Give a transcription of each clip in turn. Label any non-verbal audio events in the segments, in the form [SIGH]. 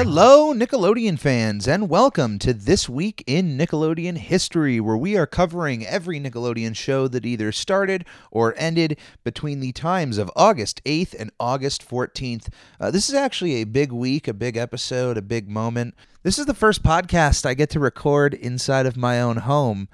Hello, Nickelodeon fans, and welcome to This Week in Nickelodeon History, where we are covering every Nickelodeon show that either started or ended between the times of August 8th and August 14th. Uh, this is actually a big week, a big episode, a big moment. This is the first podcast I get to record inside of my own home.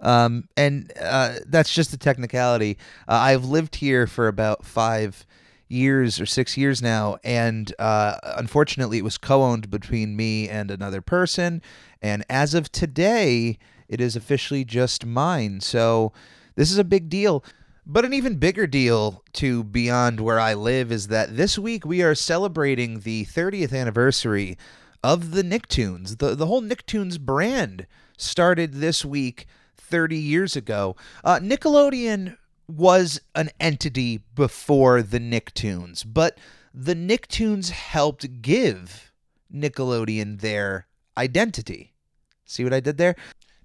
Um, and uh, that's just a technicality. Uh, I've lived here for about five years or six years now, and uh, unfortunately, it was co-owned between me and another person. And as of today, it is officially just mine. So this is a big deal. But an even bigger deal to beyond where I live is that this week we are celebrating the 30th anniversary of the Nicktoons. The the whole Nicktoons brand started this week 30 years ago. Uh, Nickelodeon was an entity before the Nicktoons, but the Nicktoons helped give Nickelodeon their identity. See what I did there?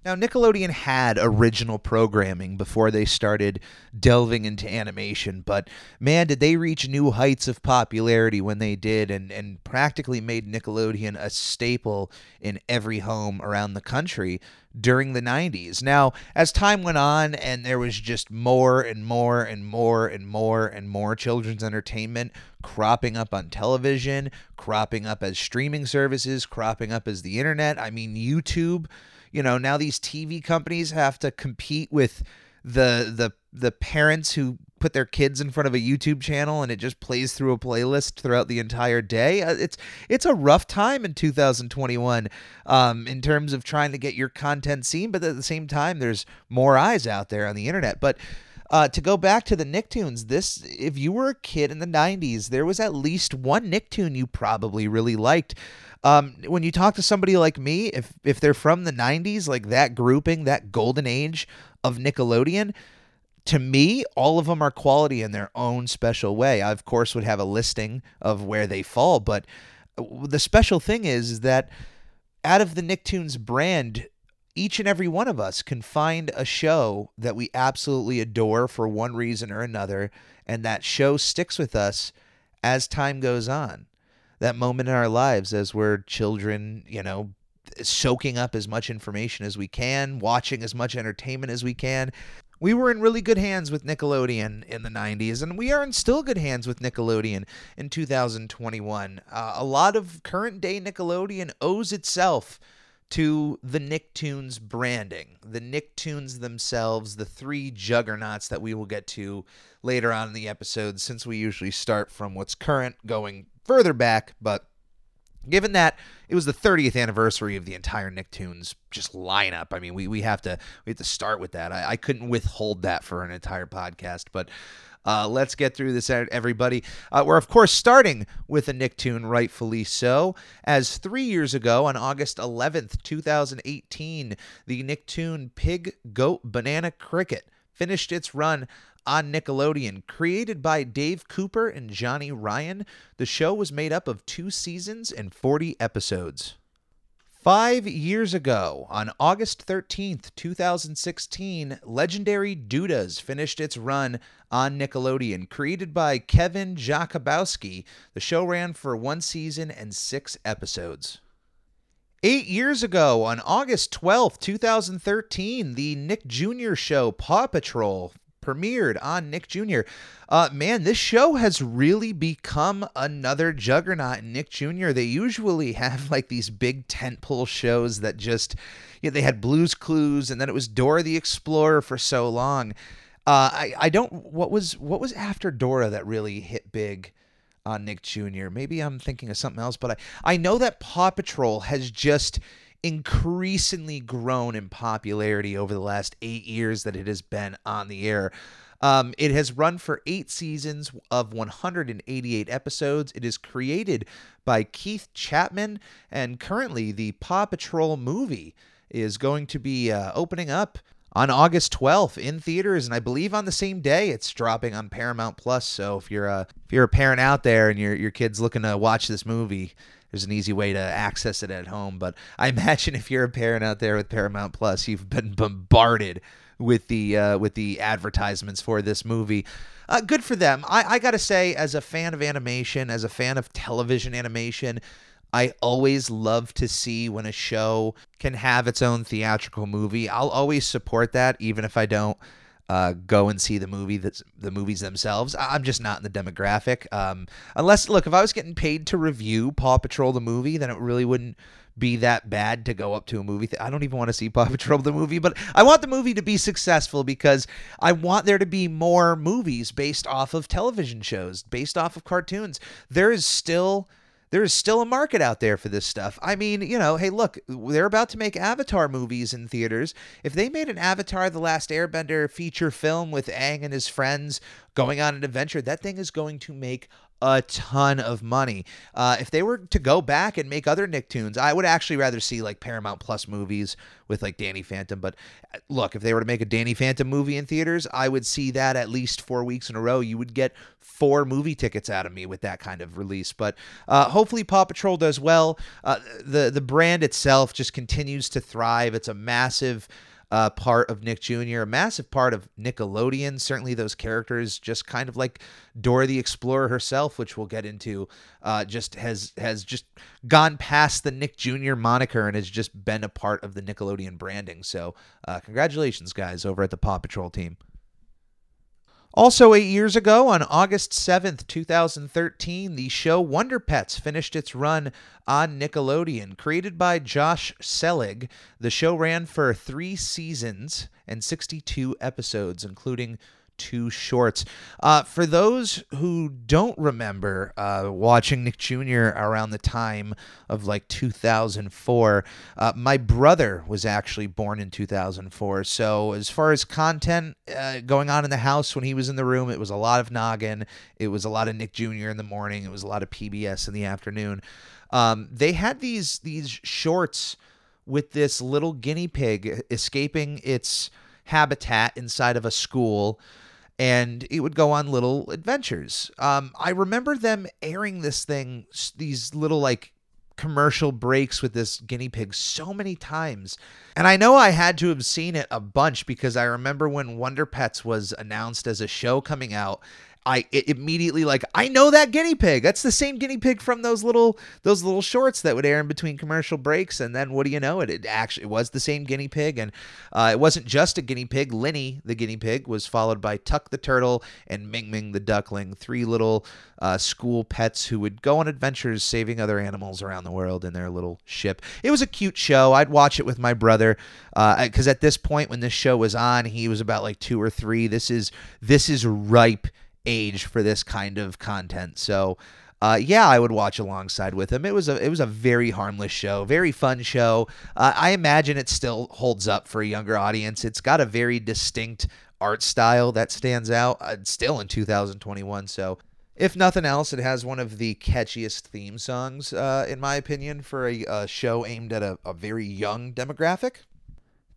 Now, Nickelodeon had original programming before they started delving into animation, but man, did they reach new heights of popularity when they did and, and practically made Nickelodeon a staple in every home around the country during the 90s. Now, as time went on and there was just more and more and more and more and more children's entertainment cropping up on television, cropping up as streaming services, cropping up as the internet, I mean, YouTube you know now these TV companies have to compete with the the the parents who put their kids in front of a YouTube channel and it just plays through a playlist throughout the entire day. Uh, It's it's a rough time in 2021 um, in terms of trying to get your content seen, but at the same time, there's more eyes out there on the internet. But uh, to go back to the Nicktoons, this if you were a kid in the 90s, there was at least one Nicktoon you probably really liked. Um, when you talk to somebody like me, if if they're from the 90s, like that grouping, that golden age of Nickelodeon, to me, all of them are quality in their own special way. I, of course, would have a listing of where they fall, but uh, the special thing is, is that out of the Nicktoons brand, each and every one of us can find a show that we absolutely adore for one reason or another, and that show sticks with us as time goes on. That moment in our lives as we're children, you know, soaking up as much information as we can, watching as much entertainment as we can. We were in really good hands with Nickelodeon in the 90s, and we are in still good hands with Nickelodeon in 2021. Uh, a lot of current day Nickelodeon owes itself to the Nicktoons branding, the Nicktoons themselves, the three juggernauts that we will get to later on in the episode, since we usually start from what's current going further back. But given that it was the 30th anniversary of the entire Nicktoons just lineup, I mean, we, we have to we have to start with that. I, I couldn't withhold that for an entire podcast, but. Uh, let's get through this, everybody. Uh, we're, of course, starting with a Nicktoon, rightfully so, as three years ago, on August 11th, 2018, the Nicktoon Pig, Goat, Banana Cricket finished its run on Nickelodeon. Created by Dave Cooper and Johnny Ryan, the show was made up of two seasons and 40 episodes. Five years ago, on August 13th, 2016, Legendary Dudas finished its run on Nickelodeon. Created by Kevin Jakubowski, the show ran for one season and six episodes. Eight years ago, on August 12th, 2013, the Nick Jr. show Paw Patrol premiered on Nick Jr. Uh, man, this show has really become another juggernaut in Nick Jr. They usually [LAUGHS] have like these big tentpole shows that just, you know, they had Blues Clues and then it was Dora the Explorer for so long. Uh, I I don't what was what was after Dora that really hit big on Nick Jr. Maybe I'm thinking of something else, but I I know that Paw Patrol has just increasingly grown in popularity over the last eight years that it has been on the air. Um, it has run for eight seasons of 188 episodes. It is created by Keith Chapman, and currently the Paw Patrol movie is going to be uh, opening up on August 12th in theaters, and I believe on the same day it's dropping on Paramount Plus. So if you're a if you're a parent out there and your your kid's looking to watch this movie, there's an easy way to access it at home. But [LAUGHS] I imagine if you're a parent out there with Paramount Plus, you've been bombarded with the uh, with the advertisements for this movie. Uh, good for them. I, I gotta say, as a fan of animation, as a fan of television animation, I always love to see when a show can have its own theatrical movie. I'll always support that, even if I don't uh, go and see the movie that's the movies themselves. I'm just not in the demographic. Um, unless, look, if I was getting paid to review Paw Patrol the movie, then it really wouldn't be that bad to go up to a movie. Th- I don't even want to see Paw Patrol the movie, but I want the movie to be successful because I want there to be more movies based off of television shows, based off of cartoons. There is still there is still a market out there for this stuff. I mean, you know, hey, look, they're about to make Avatar movies in theaters. If they made an Avatar The Last Airbender feature film with Aang and his friends going on an adventure, that thing is going to make a ton of money. Uh, if they were to go back and make other Nicktoons, I would actually rather see like Paramount Plus movies with like Danny Phantom. But uh, look, if they were to make a Danny Phantom movie in theaters, I would see that at least four weeks in a row. You would get four movie tickets out of me with that kind of release. But uh, hopefully, Paw Patrol does well. Uh, the the brand itself just continues to thrive. It's a massive uh, part of Nick Jr., a massive part of Nickelodeon. Certainly, those characters, just kind of like Dora the Explorer herself, which we'll get into, uh, just has has just gone past the Nick Jr. moniker and has just been a part of the Nickelodeon branding. So, uh, congratulations, guys, over at the Paw Patrol team. Also, eight years ago, on August 7th, 2013, the show Wonder Pets finished its run on Nickelodeon. Created by Josh Selig, the show ran for three seasons and 62 episodes, including two shorts. Uh, for those who don't remember uh, watching Nick Jr. around the time of like 2004, uh, my brother was actually born in 2004. So, as far as content uh, going on in the house when he was in the room, it was a lot of Noggin, it was a lot of Nick Jr. in the morning, it was a lot of PBS in the afternoon. Um, they had these these shorts with this little guinea pig escaping its habitat inside of a school and it would go on little adventures. Um, I remember them airing this thing, these little like commercial breaks with this guinea pig so many times. And I know I had to have seen it a bunch because I remember when Wonder Pets was announced as a show coming out I immediately like I know that guinea pig. That's the same guinea pig from those little those little shorts that would air in between commercial breaks. And then what do you know? It, it actually it was the same guinea pig, and uh, it wasn't just a guinea pig. Linny the guinea pig was followed by Tuck the turtle and Ming Ming the duckling, three little uh, school pets who would go on adventures saving other animals around the world in their little ship. It was a cute show. I'd watch it with my brother because uh, at this point when this show was on, he was about like two or three. This is this is ripe age for this kind of content. So, uh, yeah, I would watch alongside with him. It was a it was a very harmless show, very fun show. Uh, I imagine it still holds up for a younger audience. It's got a very distinct art style that stands out uh, still in 2021. So, if nothing else, it has one of the catchiest theme songs, uh, in my opinion, for a, a show aimed at a, a very young demographic.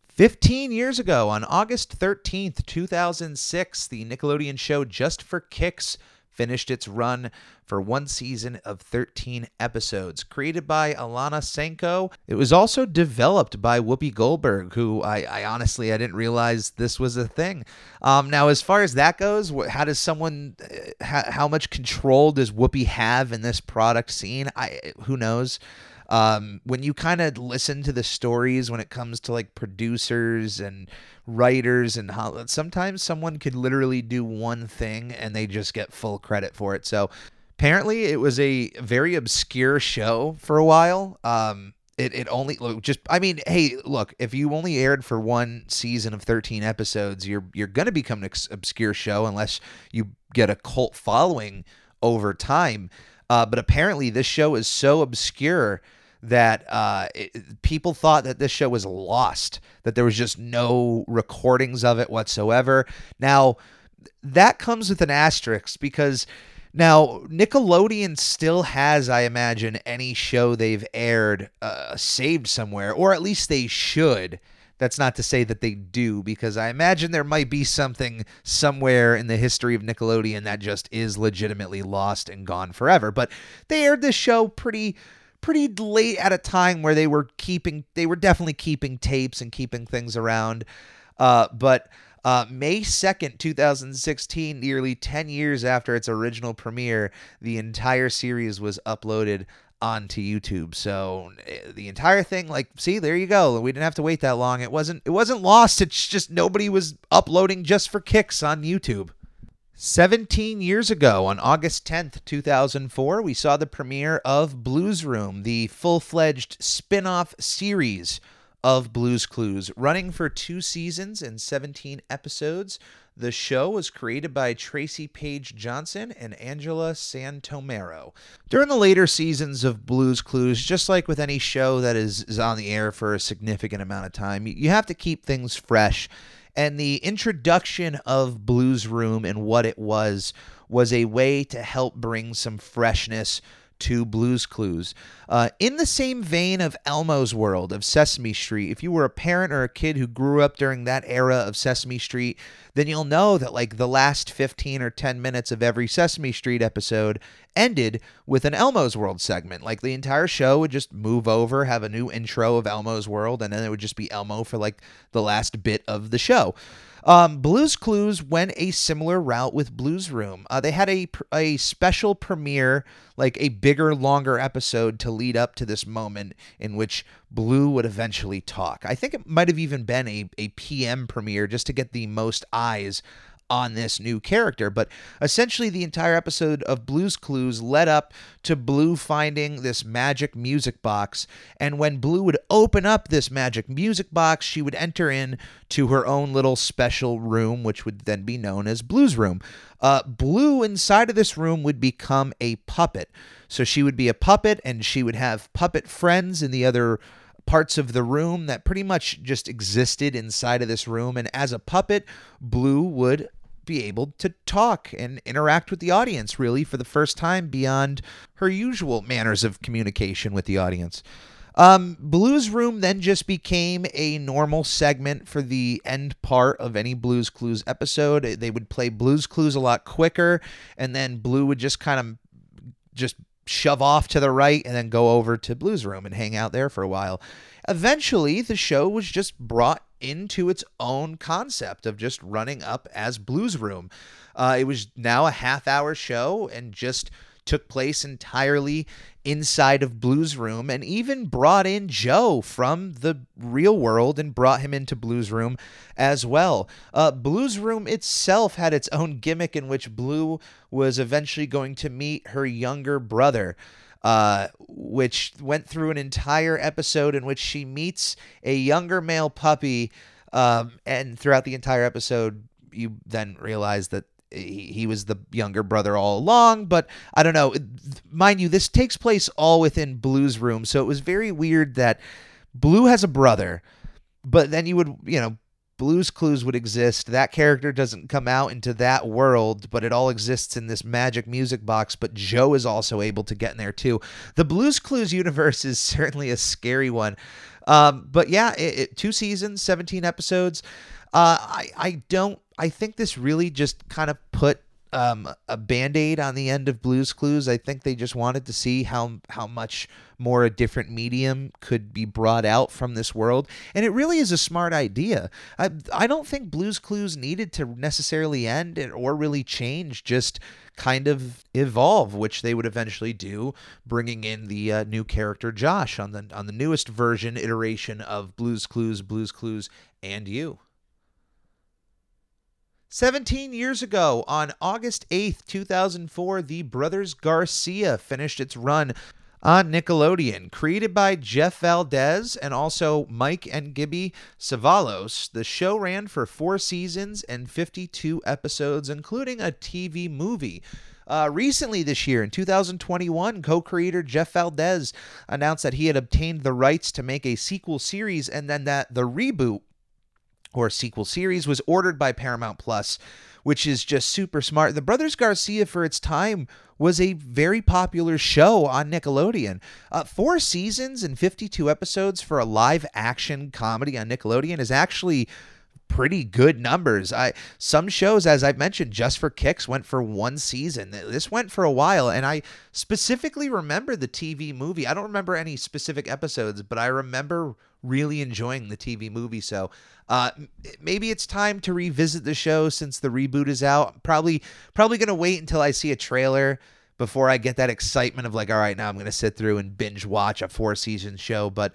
15 years ago, on August 13th, 2006, the Nickelodeon show Just for Kicks finished its run for one season of 13 episodes. Created by Alana Senko, it was also developed by Whoopi Goldberg, who I, I honestly I didn't realize this was a thing. Um, now, as far as that goes, how does someone, how, how much control does Whoopi have in this product scene? I who knows. Um, when you kind of listen to the stories when it comes to like producers and writers and how sometimes someone could literally do one thing and they just get full credit for it. So apparently it was a very obscure show for a while. Um, it, it only just I mean, hey, look, if you only aired for one season of 13 episodes, you're you're to become an obscure show unless you get a cult following over time. Uh, but apparently, this show is so obscure that uh, it, people thought that this show was lost, that there was just no recordings of it whatsoever. Now, that comes with an asterisk because now Nickelodeon still has, I imagine, any show they've aired uh, saved somewhere, or at least they should. That's not to say that they do, because I imagine there might be something somewhere in the history of Nickelodeon that just is legitimately lost and gone forever. But they aired this show pretty pretty late at a time where they were keeping they were definitely keeping tapes and keeping things around. Uh, but uh, May 2nd, 2016, nearly 10 years after its original premiere, the entire series was uploaded onto YouTube. So eh, the entire thing, like, see, there you go. We didn't have to wait that long. It wasn't it wasn't lost. It's just nobody was uploading just for kicks on YouTube. 17 years ago, on August 10th, 2004, we saw the premiere of Blues Room, the full fledged spin off series of Blues Clues, running for two seasons and 17 episodes. The show was created by Traci Paige Johnson and Angela Santomero. During the later seasons of Blues Clues, just like with any show that is, is on the air for a significant amount of time, you have to keep things fresh. And the introduction of Blues Room and what it was was a way to help bring some freshness to Blues Clues. Uh, in the same vein of Elmo's World, of Sesame Street, if you were a parent or a kid who grew up during that era of Sesame Street, then you'll know that like the last 15 or 10 minutes of every Sesame Street episode ended with an Elmo's World segment. Like the entire show would just move over, have a new intro of Elmo's World, and then it would just be Elmo for like the last bit of the show. Um, Blues Clues went a similar route with Blues Room. Uh, they had a a special premiere, like a bigger, longer episode to lead up to this moment in which Blue would eventually talk. I think it might have even been a, a PM premiere just to get the most eyes on this new character. But essentially, the entire episode of Blues Clues led up to Blue finding this magic music box. And when Blue would open up this magic music box, she would enter in to her own little special room, which would then be known as Blue's Room. Uh, Blue inside of this room would become a puppet. So she would be a puppet, and she would have puppet friends in the other parts of the room that pretty much just existed inside of this room. And as a puppet, Blue would be able to talk and interact with the audience really for the first time beyond her usual manners of communication with the audience. Um, Blues Room then just became a normal segment for the end part of any Blues Clues episode. They would play Blues Clues a lot quicker, and then Blue would just kind of just shove off to the right and then go over to Blues Room and hang out there for a while. Eventually, the show was just brought into its own concept of just running up as Blues Room. Uh, it was now a half hour show and just took place entirely inside of Blues Room and even brought in Joe from the real world and brought him into Blues Room as well. Uh, Blues Room itself had its own gimmick in which Blue was eventually going to meet her younger brother uh, which went through an entire episode in which she meets a younger male puppy. Um, and throughout the entire episode, you then realize that he, was the younger brother all along. But I don't know. Mind you, this takes place all within Blue's room. So it was very weird that Blue has a brother, but then you would, you know, Blues Clues would exist. That character doesn't come out into that world, but it all exists in this magic music box. But Joe is also able to get in there too. The Blues Clues universe [LAUGHS] is certainly a scary one. Um, but yeah, it, it, two seasons, 17 episodes. Uh, I, I don't, I think this really just kind of put um, a band aid on the end of Blues Clues. I think they just wanted to see how how much more a different medium could be brought out from this world, and it really is a smart idea. I I don't think Blues Clues needed to necessarily end or really change. Just kind of evolve, which they would eventually do, bringing in the uh, new character Josh on the on the newest version iteration of Blues Clues, Blues Clues, and you. 17 years ago, on August 8th, 2004, the Brothers Garcia finished its run on Nickelodeon. Created by Jeff Valdez and also Mike and Gibby Cevallos, the show ran for four seasons and 52 episodes, including a TV movie. Uh, recently this year, in 2021, co creator Jeff Valdez announced that he had obtained the rights to make a sequel series and then that the reboot or sequel series was ordered by Paramount Plus which is just super smart. The Brothers Garcia, for its time, was a very popular show on Nickelodeon. Uh, four seasons and 52 episodes for a live action comedy on Nickelodeon is actually pretty good numbers. I some shows, as I've mentioned, just for kicks went for one season. This went for a while, and I specifically remember the TV movie. I don't remember any specific episodes, but I remember really enjoying the TV movie. So uh, maybe it's time to revisit the show since the reboot is out. Probably probably gonna wait until I see a trailer before I get that excitement of like, all right, now I'm gonna sit through and binge watch a four season show. But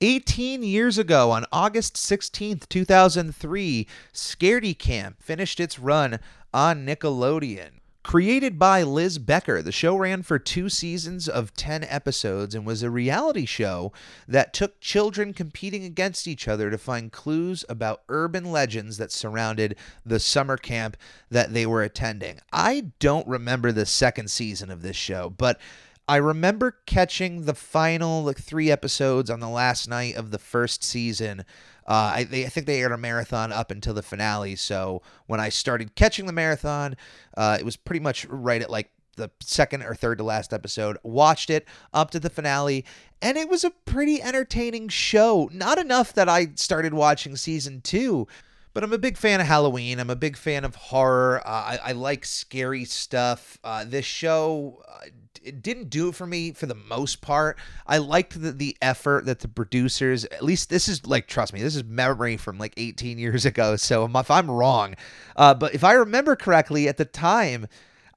18 years ago, on August 16th, 2003, Scaredy Camp finished its run on Nickelodeon. Created by Liz Becker, the show ran for two seasons of 10 episodes and was a reality show that took children competing against each other to find clues about urban legends that surrounded the summer camp that they were attending. I don't remember the second season of this show, but I remember catching the final like three episodes on the last night of the first season. Uh, I, they, I think they aired a marathon up until the finale. So when I started catching the marathon, uh, it was pretty much right at like the second or third to last episode. Watched it up to the finale, and it was a pretty entertaining show. Not enough that I started watching season two, but I'm a big fan of Halloween. I'm a big fan of horror. Uh, I, I, like scary stuff. Uh, this show uh, it didn't do it for me for the most part. I liked the, the effort that the producers, at least this is like, trust me, this is memory from like 18 years ago. So if I'm wrong, uh, but if I remember correctly, at the time,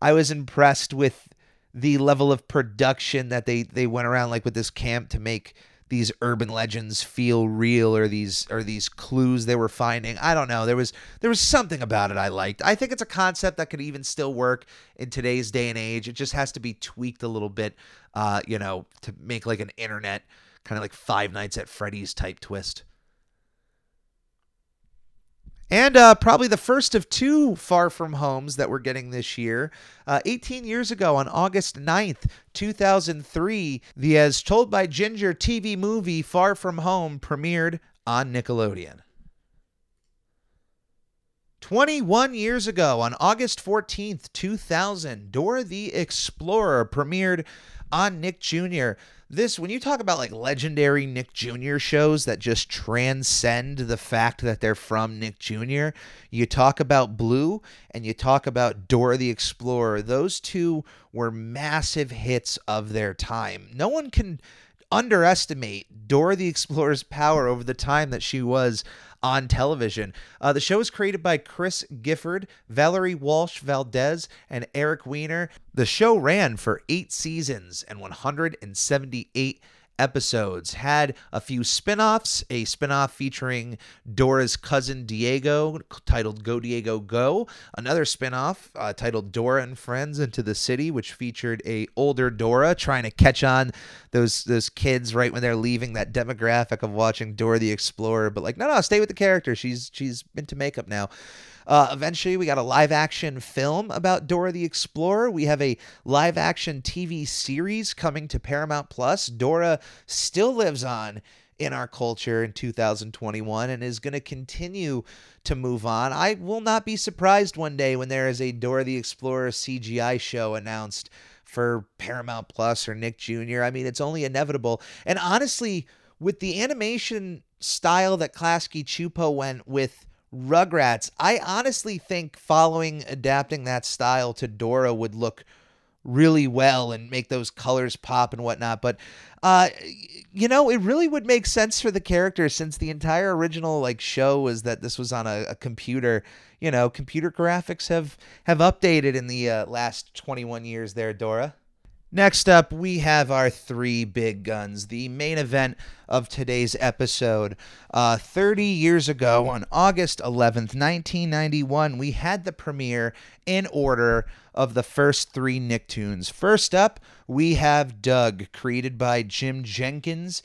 I was impressed with the level of production that they they went around like with this camp to make these urban legends feel real or these or these clues they were finding. I don't know. There was there was something about it I liked. I think it's a concept that could even still work in today's day and age. It just has to be tweaked a little bit, uh, you know, to make like an internet kind of like Five Nights at Freddy's type twist. And uh, probably the first of two Far From Homes that we're getting this year. Uh, 18 years ago, on August 9th, 2003, the As Told by Ginger TV movie Far From Home premiered on Nickelodeon. 21 years ago, on August 14th, 2000, Dora the Explorer premiered on Nick Jr this when you talk about like legendary Nick Jr. shows that just transcend the fact that they're from Nick Jr. You talk about Blue and you talk about Dora the Explorer. Those two were massive hits of their time. No one can underestimate Dora the Explorer's power over the time that she was on television. Uh, the show was created by Chris Gifford, Valerie Walsh Valdez, and Eric Weiner. The show ran for eight seasons and 178 episodes. Had a few spin offs, a spin off featuring Dora's cousin Diego titled Go Diego Go, another spin off uh, titled Dora and Friends Into the City, which featured a older Dora trying to catch on those those kids right when they're leaving that demographic of watching Dora the Explorer. But like, no, no, stay with the character. She's she's into makeup now. Uh, eventually, we got a live action film about Dora the Explorer. We have a live action TV series coming to Paramount Plus. Dora still lives on in our culture in 2021 and is going to continue to move on. I will not be surprised one day when there is a Dora the Explorer CGI show announced for Paramount Plus or Nick Jr. I mean, it's only inevitable. And honestly, with the animation style that Klasky Csupo went with Rugrats. I honestly think following adapting that style to Dora would look really well and make those colors pop and whatnot. But uh, you know, it really would make sense for the character since the entire original like show was that this was on a, a computer. You know, computer graphics have have updated in the uh, last 21 years there, Dora. Next up, we have our three big guns, the main event of today's episode. Uh, 30 years ago, on August 11th, 1991, we had the premiere in order of the first three Nicktoons. First up, we have Doug, created by Jim Jenkins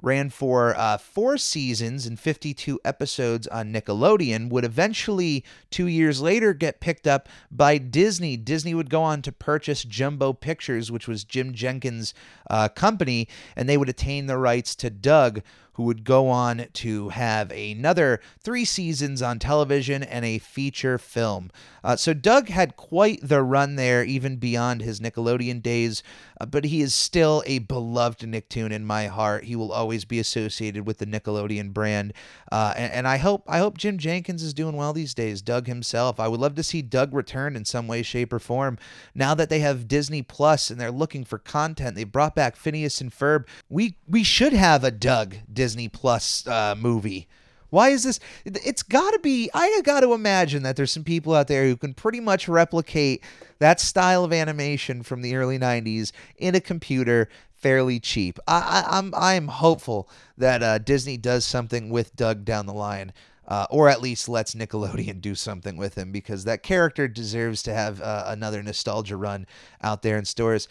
ran for uh, four seasons and 52 episodes on Nickelodeon, would eventually, two years later, get picked up by Disney. Disney would go on to purchase Jumbo Pictures, which was Jim Jenkins' uh, company, and they would attain the rights to Doug who would go on to have another three seasons on television and a feature film. Uh, so Doug had quite the run there, even beyond his Nickelodeon days, uh, but he is still a beloved Nicktoon in my heart. He will always be associated with the Nickelodeon brand, uh, and, and, I hope I hope Jim Jenkins is doing well these days. Doug himself, I would love to see Doug return in some way, shape, or form. Now that they have Disney Plus and they're looking for content, they brought back Phineas and Ferb. We we should have a Doug Disney Plus uh, movie. Why is this? It's got to be. I got to imagine that there's some people out there who can pretty much replicate that style of animation from the early '90s in a computer fairly cheap. I, I, am I'm, I'm hopeful that uh, Disney does something with Doug down the line. Uh, or at least lets Nickelodeon do something with him because that character deserves to have uh, another nostalgia run out there in stores.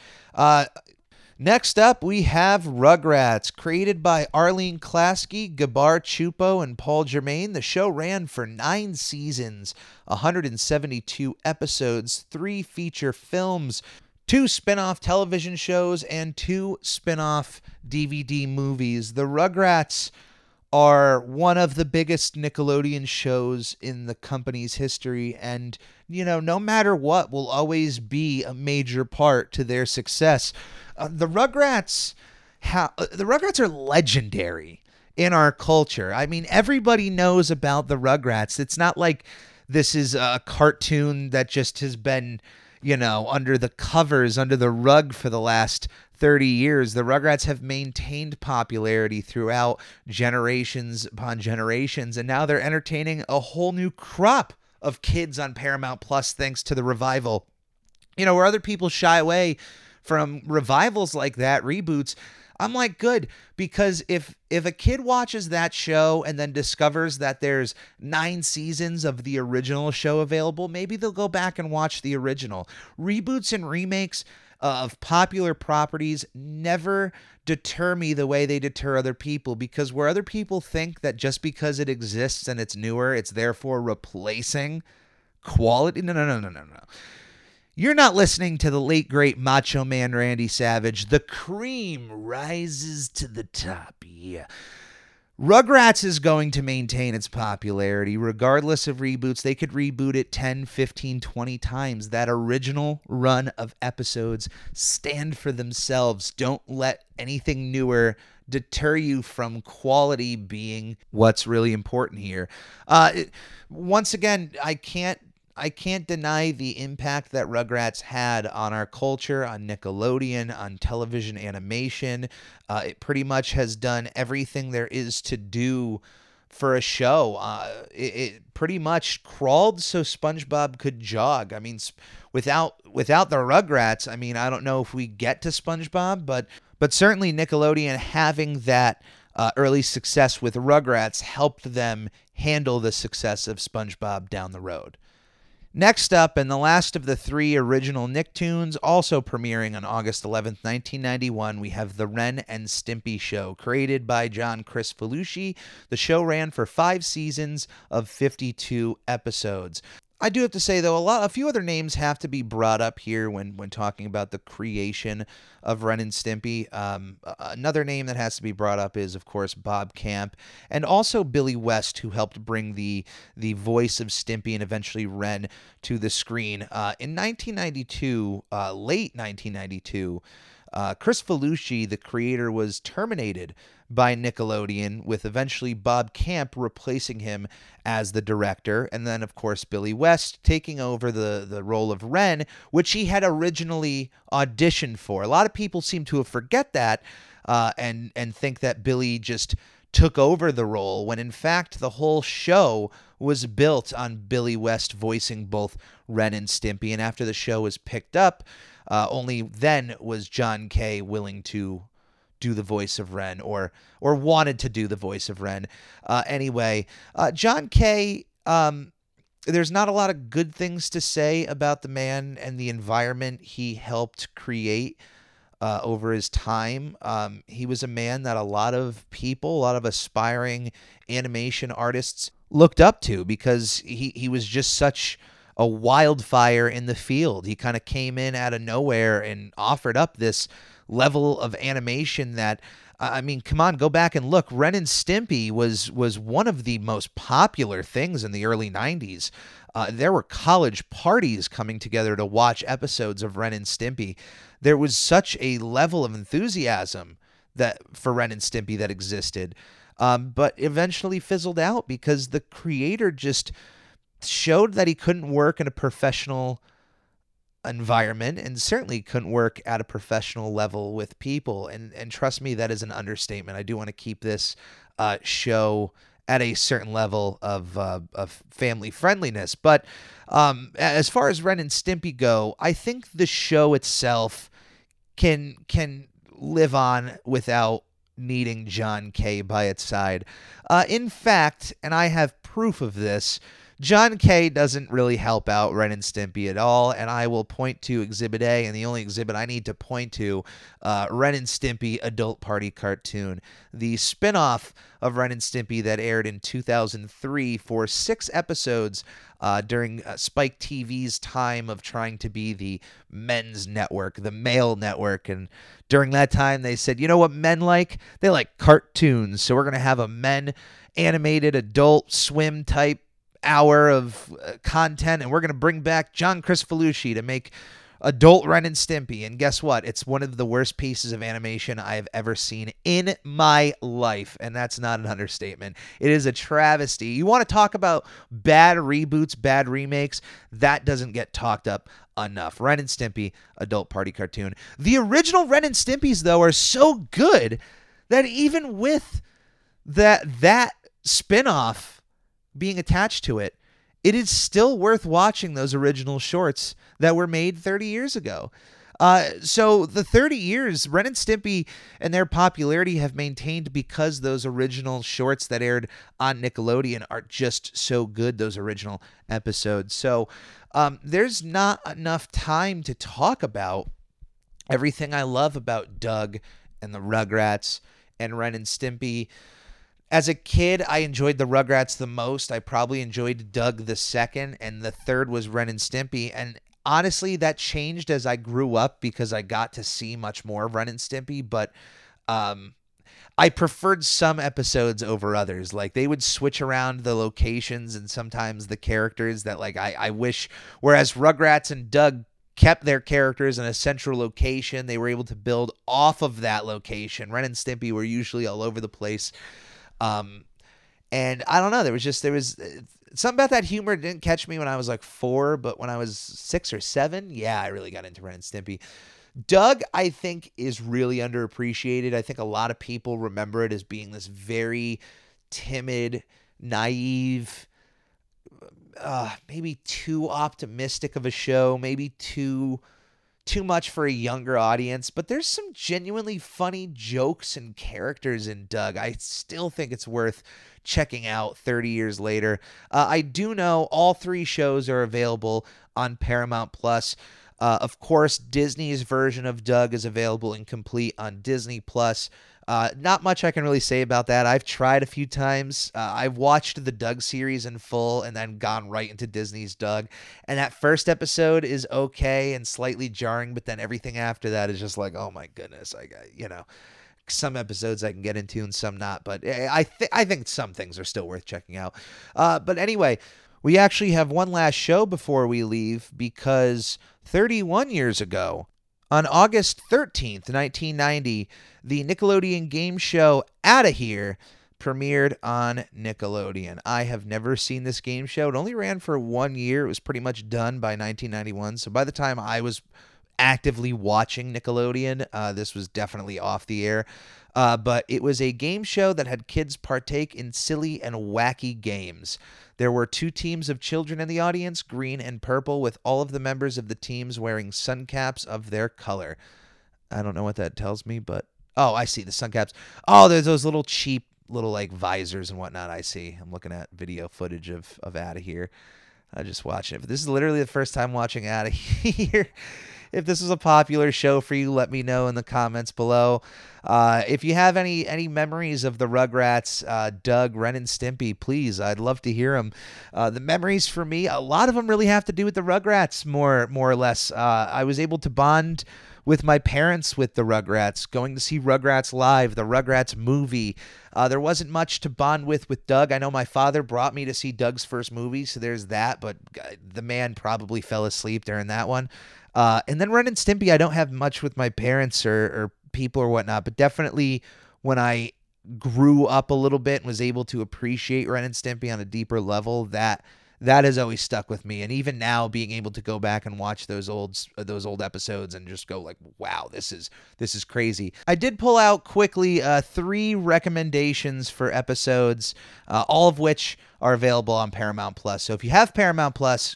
Next up, we have Rugrats, created by Arlene Klasky, Gabor Csupo, and Paul Germain. The show ran for nine seasons, 172 episodes, three feature films, two spin off television shows, and two spin off DVD movies. The Rugrats are one of the biggest Nickelodeon shows in the company's history and you know no matter what will always be a major part to their success uh, the Rugrats, how uh, the Rugrats are legendary in our culture. I mean, everybody knows about the Rugrats. It's not like this is a cartoon that just has been, you know, under the covers, under the rug for the last 30 years. The Rugrats have maintained popularity throughout generations upon generations, and now they're entertaining a whole new crop of kids on Paramount Plus thanks to the revival. You know, where other people shy away from revivals like that, reboots. I'm like good because if if a kid watches that show and then discovers that there's 9 seasons of the original show available, maybe they'll go back and watch the original. Reboots and remakes of popular properties never deter me the way they deter other people because where other people think that just because it exists and it's newer, it's therefore replacing quality. No, no, no, no, no, no. You're not listening to the late great Macho Man Randy Savage. The cream rises to the top. Yeah. Rugrats is going to maintain its popularity regardless of reboots. They could reboot it 10, 15, 20 times. That original run of episodes stand for themselves. Don't let anything newer deter you from quality being what's really important here. Uh, once again, I can't I can't deny the impact that Rugrats had on our culture, on Nickelodeon, on television animation. Uh, it pretty much has done everything there is to do for a show. Uh, it, it, pretty much crawled so SpongeBob could jog. I mean, without without the Rugrats, I mean, I don't know if we get to SpongeBob, but but certainly Nickelodeon having that uh, early success with Rugrats helped them handle the success of SpongeBob down the road. Next up, and the last of the three original Nicktoons, also premiering on August 11th, 1991, we have The Ren and Stimpy Show, created by John Kricfalusi. The show ran for five seasons of 52 episodes. I do have to say though, a lot, a few other names have to be brought up here when when talking about the creation of Ren and Stimpy. Um, another name that has to be brought up is, of course, Bob Camp, and also Billy West, who helped bring the the voice of Stimpy and eventually Ren to the screen uh, in 1992, uh, late 1992. Uh, Kricfalusi, the creator, was terminated by Nickelodeon, with eventually Bob Camp replacing him as the director, and then of course Billy West taking over the the role of Ren, which he had originally auditioned for. A lot of people seem to have forget that, uh, and and think that Billy just took over the role when in fact the whole show was built on Billy West voicing both Ren and Stimpy. And after the show was picked up, uh, only then was John K willing to do the voice of Ren or or wanted to do the voice of Ren. Uh, anyway, uh, John K. Um, there's not a lot of good things to say about the man and the environment he helped create uh, over his time. Um, he was a man that a lot of people, a lot of aspiring animation artists looked up to because he, he was just such a wildfire in the field. He kind of came in out of nowhere and offered up this level of animation that I mean, come on, go back and look. Ren and Stimpy was was one of the most popular things in the early '90s. Uh, there were college parties coming together to watch episodes of Ren and Stimpy. There was such a level of enthusiasm that for Ren and Stimpy that existed, um, but eventually fizzled out because the creator just showed that he couldn't work in a professional environment and certainly couldn't work at a professional level with people. And and trust me that is an understatement. I do want to keep this uh, show at a certain level of uh, of family friendliness. But um, as far as ren and stimpy go i think the show itself can can live on without needing john k by its side. Uh, in fact and i have proof of this John K doesn't really help out Ren and Stimpy at all, and I will point to Exhibit A, and the only exhibit I need to point to, uh, Ren and Stimpy Adult Party Cartoon, the spinoff of Ren and Stimpy that aired in 2003 for six episodes uh, during uh, Spike TV's time of trying to be the men's network, the male network. And during that time, they said, you know what men like? They like cartoons. So we're going to have a men animated adult swim type hour of uh, content, and we're going to bring back John Kricfalusi to make adult Ren and Stimpy. And guess what? It's one of the worst pieces of animation I have ever seen in my life. And that's not an understatement. It is a travesty. You want to talk about bad reboots, bad remakes? That doesn't get talked up enough. Ren and Stimpy, adult party cartoon. The original Ren and Stimpys, though, are so good that even with that that spin-off being attached to it, it is still worth watching those original shorts that were made 30 years ago. Uh, so the 30 years, Ren and Stimpy and their popularity have maintained because those original shorts that aired on Nickelodeon are just so good. Those original episodes. So um, there's not enough time to talk about everything I love about Doug and the Rugrats and Ren and Stimpy as a kid, I enjoyed the Rugrats the most. I probably enjoyed Doug the second, and the third was Ren and Stimpy. And honestly, that changed as I grew up because I got to see much more of Ren and Stimpy. But um, I preferred some episodes over others. Like they would switch around the locations and sometimes the characters that like I, I wish. Whereas Rugrats and Doug kept their characters in a central location, they were able to build off of that location. Ren and Stimpy were usually all over the place. Um, and I don't know. There was just there was uh, something about that humor didn't catch me when I was like four, but when I was six or seven, yeah, I really got into Ren and Stimpy. Doug, I think, is really underappreciated. I think a lot of people remember it as being this very timid, naive, uh, maybe too optimistic of a show, maybe too too much for a younger audience, but there's some genuinely funny jokes and characters in Doug. I still think it's worth checking out 30 years later. Uh, I do know all three shows are available on Paramount Plus. Uh, of course, Disney's version of Doug is available incomplete on Disney Plus. Uh, not much I can really say about that. I've tried a few times. Uh, I've watched the Doug series in full and then gone right into Disney's Doug. And that first episode is okay and slightly jarring, but then everything after that is just like, oh my goodness, I got, you know, some episodes I can get into and some not. But eh, I th- I think some things are still worth checking out. Uh, but anyway, we actually have one last show before we leave because 31 years ago, on August 13th, 1990, the Nickelodeon game show Outta Here premiered on Nickelodeon. I have never seen this game show. It only ran for one year. It was pretty much done by 1991. So by the time I was actively watching Nickelodeon, uh, this was definitely off the air. Uh, but it was a game show that had kids partake in silly and wacky games. There were two teams of children in the audience, green and purple, with all of the members of the teams wearing sun caps of their color. I don't know what that tells me, but oh, I see the sun caps. Oh, there's those little cheap little like visors and whatnot. I see. I'm looking at video footage of of Outta Here. I just watching it. But this is literally the first time watching Outta [LAUGHS] Here. If this is a popular show for you, let me know in the comments below. Uh, if you have any any memories of the Rugrats, uh, Doug, Ren, and Stimpy, please, I'd love to hear them. Uh, the memories for me, a lot of them really have to do with the Rugrats, more more or less. Uh, I was able to bond with my parents with the Rugrats, going to see Rugrats live, the Rugrats movie. Uh, there wasn't much to bond with with Doug. I know my father brought me to see Doug's first movie, so there's that, but uh, the man probably fell asleep during that one. Uh, and then Ren and Stimpy, I don't have much with my parents or, or people or whatnot, but definitely when I grew up a little bit and was able to appreciate Ren and Stimpy on a deeper level, that that has always stuck with me. And even now being able to go back and watch those old those old episodes and just go like wow this is this is crazy. I did pull out quickly uh, three recommendations for episodes uh, all of which are available on paramount plus. So if you have paramount plus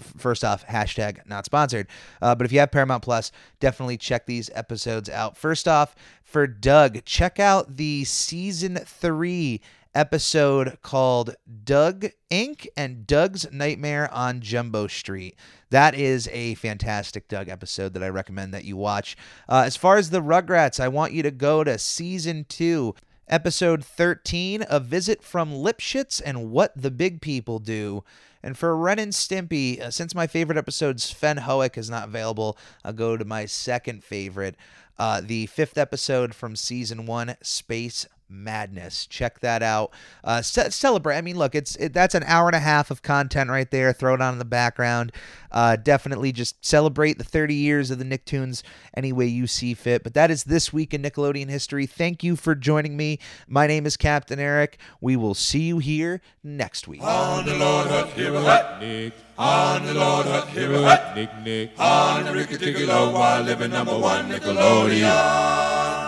first off hashtag not sponsored uh, but if you have paramount plus definitely check these episodes out first off for doug check out the season three episode called Doug Inc. and Doug's Nightmare on Jumbo Street. That is a fantastic Doug episode that I recommend that you watch. Uh, as far as the Rugrats, I want you to go to season two. Episode 13, A Visit from Lipschitz and What the Big People Do. And for Ren and Stimpy, uh, since my favorite episode, Sven Hoek, is not available, I'll go to my second favorite. Uh, the fifth episode from season one, Space madness. Check that out. Uh, ce- celebrate. I mean, look, it's it, that's an hour and a half of content right there. Throw it on in the background. Uh, definitely just celebrate the 30 years of the Nicktoons any way you see fit. But that is this week in Nickelodeon history. Thank you for joining me. My name is Captain Eric. We will see you here next week. On the Lord, Nick. On the Lord, Nick, Nick. On the Ricky Ticky Low, while living number one Nickelodeon.